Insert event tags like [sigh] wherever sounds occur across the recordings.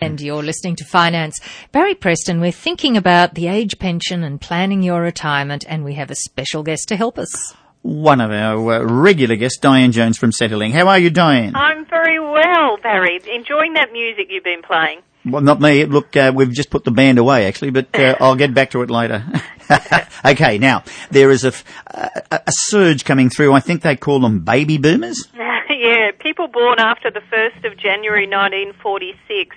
And you're listening to Finance. Barry Preston, we're thinking about the age pension and planning your retirement, and we have a special guest to help us. One of our uh, regular guests, Diane Jones from Centrelink. How are you, Diane? I'm very well, Barry. Enjoying that music you've been playing. Well, not me. Look, uh, we've just put the band away, actually, but uh, [laughs] I'll get back to it later. [laughs] okay, now, there is a, a, a surge coming through. I think they call them baby boomers. [laughs] yeah, people born after the 1st of January 1946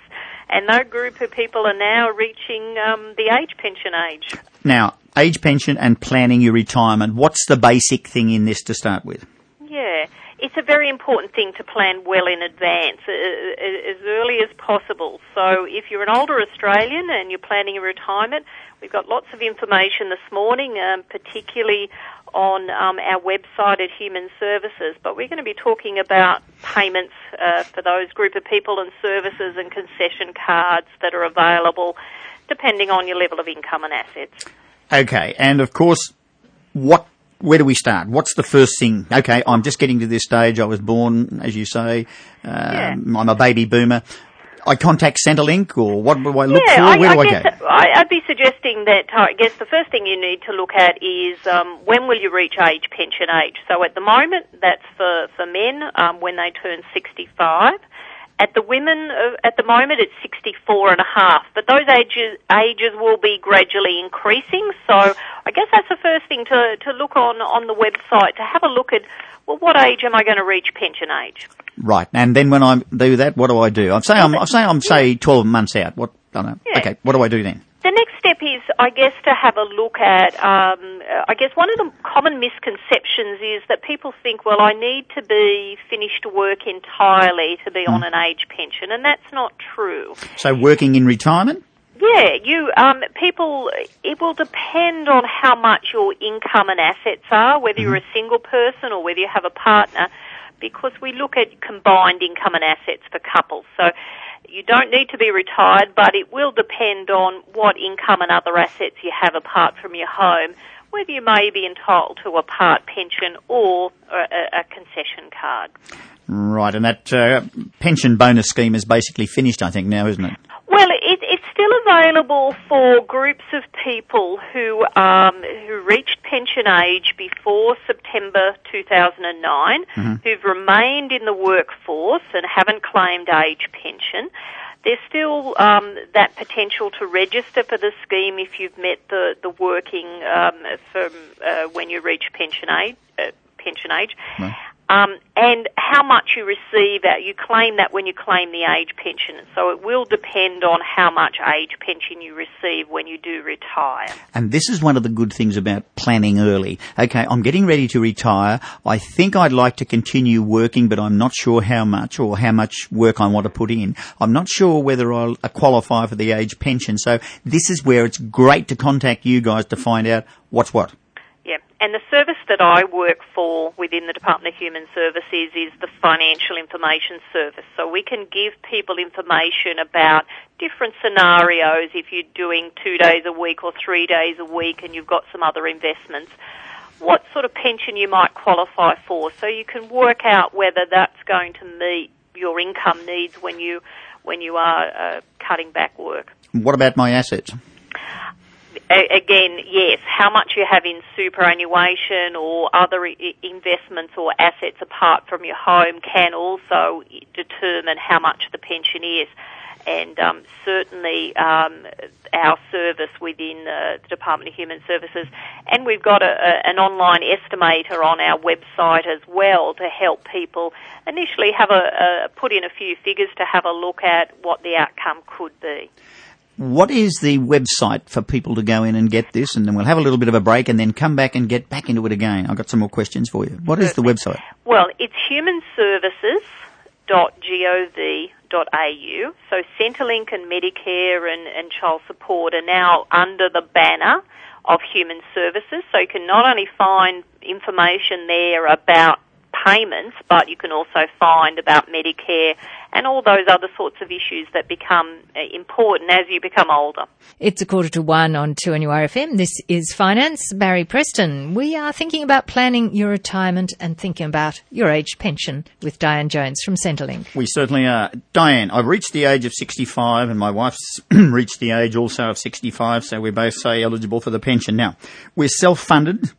and that group of people are now reaching um, the age pension age. Now, age pension and planning your retirement. What's the basic thing in this to start with? Yeah, it's a very important thing to plan well in advance, as early as possible. So, if you're an older Australian and you're planning your retirement, we've got lots of information this morning, um, particularly on um, our website at Human Services, but we're going to be talking about payments uh, for those group of people and services and concession cards that are available depending on your level of income and assets. Okay, and of course, what where do we start? What's the first thing? Okay, I'm just getting to this stage. I was born, as you say. Um, yeah. I'm a baby boomer. I contact Centrelink, or what do I look yeah, for? Where I do I go? I, would be suggesting that uh, I guess the first thing you need to look at is um, when will you reach age pension age. So at the moment, that's for for men um, when they turn 65. At the women, uh, at the moment, it's 64 and a half, but those ages ages will be gradually increasing. So I guess that's the first thing to to look on on the website to have a look at. Well, what age am I going to reach pension age? Right, and then when I do that, what do I do? I'm say I'm, I say I'm say 12 months out. What? I don't know. Yeah. Okay, what do I do then? The next step is, I guess, to have a look at. Um, I guess one of the common misconceptions is that people think, well, I need to be finished work entirely to be mm. on an age pension, and that's not true. So, working in retirement. Yeah, you um, people. It will depend on how much your income and assets are, whether mm-hmm. you're a single person or whether you have a partner because we look at combined income and assets for couples. So you don't need to be retired, but it will depend on what income and other assets you have apart from your home, whether you may be entitled to a part pension or a, a concession card. Right, and that uh, pension bonus scheme is basically finished, I think, now, isn't it? Available for groups of people who um, who reached pension age before September 2009, mm-hmm. who've remained in the workforce and haven't claimed age pension. There's still um, that potential to register for the scheme if you've met the the working um, from uh, when you reach pension age. Uh, pension age. Right. Um, and how much you receive, uh, you claim that when you claim the age pension. So it will depend on how much age pension you receive when you do retire. And this is one of the good things about planning early. Okay, I'm getting ready to retire. I think I'd like to continue working, but I'm not sure how much or how much work I want to put in. I'm not sure whether I'll qualify for the age pension. So this is where it's great to contact you guys to find out what's what. And the service that I work for within the Department of Human Services is the Financial Information Service. So we can give people information about different scenarios if you're doing two days a week or three days a week and you've got some other investments. What sort of pension you might qualify for, so you can work out whether that's going to meet your income needs when you when you are uh, cutting back work. What about my assets? Again, yes, how much you have in superannuation or other investments or assets apart from your home can also determine how much the pension is. And um, certainly um, our service within the Department of Human Services, and we've got a, a, an online estimator on our website as well to help people initially have a, a put in a few figures to have a look at what the outcome could be. What is the website for people to go in and get this? And then we'll have a little bit of a break and then come back and get back into it again. I've got some more questions for you. What is the website? Well, it's humanservices.gov.au. So Centrelink and Medicare and, and child support are now under the banner of human services. So you can not only find information there about payments, but you can also find about Medicare and all those other sorts of issues that become uh, important as you become older. It's a quarter to one on 2NURFM. This is Finance. Barry Preston. We are thinking about planning your retirement and thinking about your age pension with Diane Jones from Centrelink. We certainly are. Diane, I've reached the age of 65 and my wife's [clears throat] reached the age also of 65, so we're both say eligible for the pension. Now, we're self-funded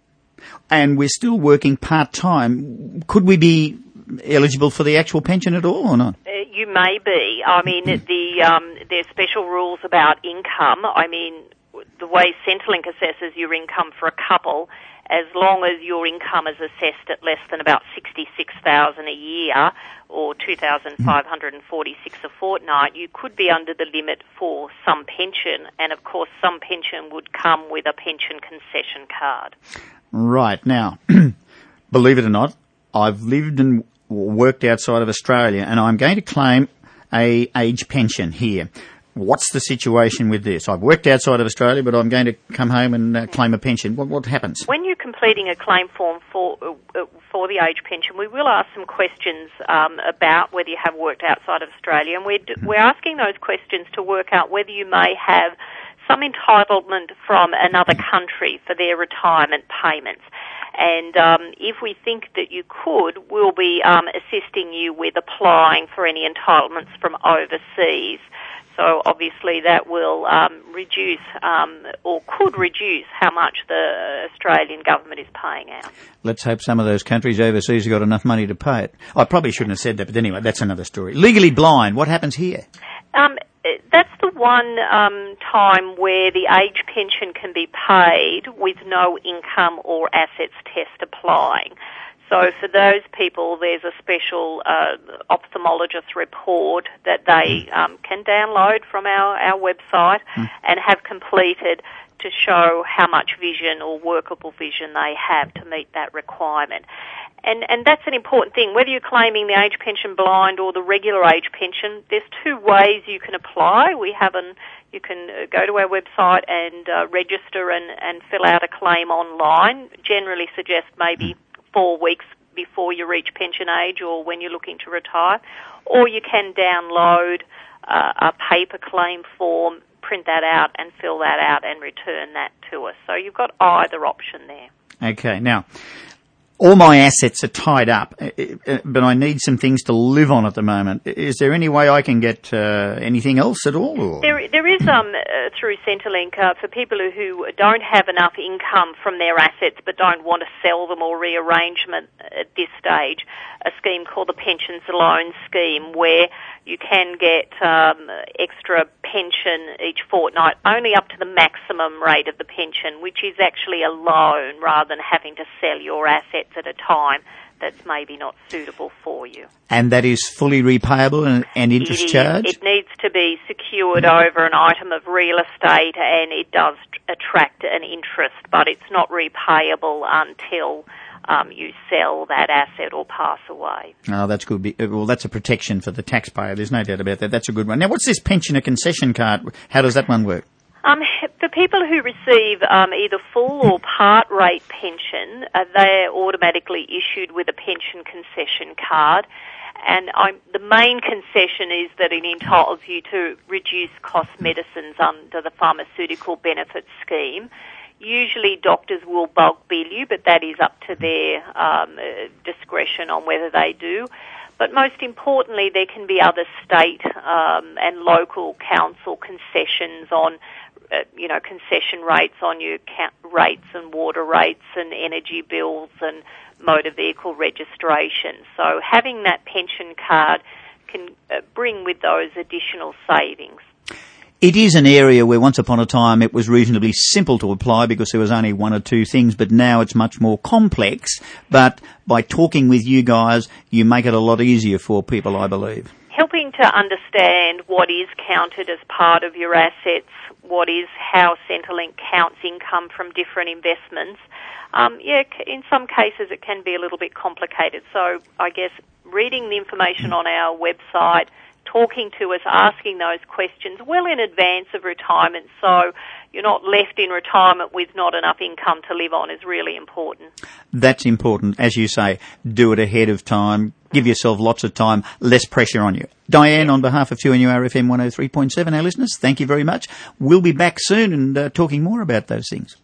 and we're still working part-time. Could we be eligible for the actual pension at all or not? Uh, you may be. I mean, the um, there's special rules about income. I mean, the way Centrelink assesses your income for a couple, as long as your income is assessed at less than about sixty six thousand a year or two thousand five hundred and forty six a fortnight, you could be under the limit for some pension, and of course, some pension would come with a pension concession card. Right now, [clears throat] believe it or not, I've lived and worked outside of Australia, and I'm going to claim a age pension here. What's the situation with this? I've worked outside of Australia, but I'm going to come home and uh, claim a pension. What, what, happens? When you're completing a claim form for uh, for the age pension, we will ask some questions um, about whether you have worked outside of Australia, and we're we're asking those questions to work out whether you may have some entitlement from another country for their retirement payments. And um, if we think that you could, we'll be um, assisting you with applying for any entitlements from overseas. So obviously that will um, reduce um, or could reduce how much the Australian government is paying out. Let's hope some of those countries overseas have got enough money to pay it. I probably shouldn't have said that, but anyway, that's another story. Legally blind, what happens here? Um, that's the one um, time where the age pension can be paid with no income or assets test applying. So for those people, there's a special uh, ophthalmologist report that they um, can download from our, our website mm. and have completed to show how much vision or workable vision they have to meet that requirement. And, and that's an important thing. Whether you're claiming the age pension blind or the regular age pension, there's two ways you can apply. We have an, you can uh, go to our website and uh, register and, and fill out a claim online. Generally suggest maybe four weeks before you reach pension age or when you're looking to retire. Or you can download uh, a paper claim form, print that out and fill that out and return that to us. So you've got either option there. Okay. Now, all my assets are tied up, uh, uh, but I need some things to live on at the moment. Is there any way I can get uh, anything else at all? Or? There, there is um, uh, through Centrelink uh, for people who don't have enough income from their assets but don't want to sell them or rearrange them at this stage, a scheme called the Pensions Loan Scheme where you can get um, extra pension each fortnight, only up to the maximum rate of the pension, which is actually a loan rather than having to sell your assets at a time that's maybe not suitable for you. And that is fully repayable and, and interest charged? It needs to be secured over an item of real estate and it does attract an interest, but it's not repayable until um, you sell that asset or pass away. Oh, that's good. Uh, well, that's a protection for the taxpayer. There's no doubt about that. That's a good one. Now, what's this pensioner concession card? How does that one work? Um, for people who receive um, either full or part rate pension, uh, they're automatically issued with a pension concession card. And I'm, the main concession is that it entitles you to reduce cost medicines under the pharmaceutical benefits scheme. Usually doctors will bulk bill you, but that is up to their um, uh, discretion on whether they do. But most importantly, there can be other state um, and local council concessions on, uh, you know, concession rates on your ca- rates and water rates and energy bills and motor vehicle registration. So having that pension card can uh, bring with those additional savings. It is an area where once upon a time it was reasonably simple to apply because there was only one or two things, but now it's much more complex. But by talking with you guys, you make it a lot easier for people, I believe. Helping to understand what is counted as part of your assets, what is how Centrelink counts income from different investments. Um, yeah, in some cases it can be a little bit complicated. So I guess reading the information on our website, talking to us, asking those questions well in advance of retirement so you're not left in retirement with not enough income to live on is really important. That's important. As you say, do it ahead of time. Give yourself lots of time, less pressure on you. Diane, on behalf of 2NURFM 103.7, our listeners, thank you very much. We'll be back soon and uh, talking more about those things.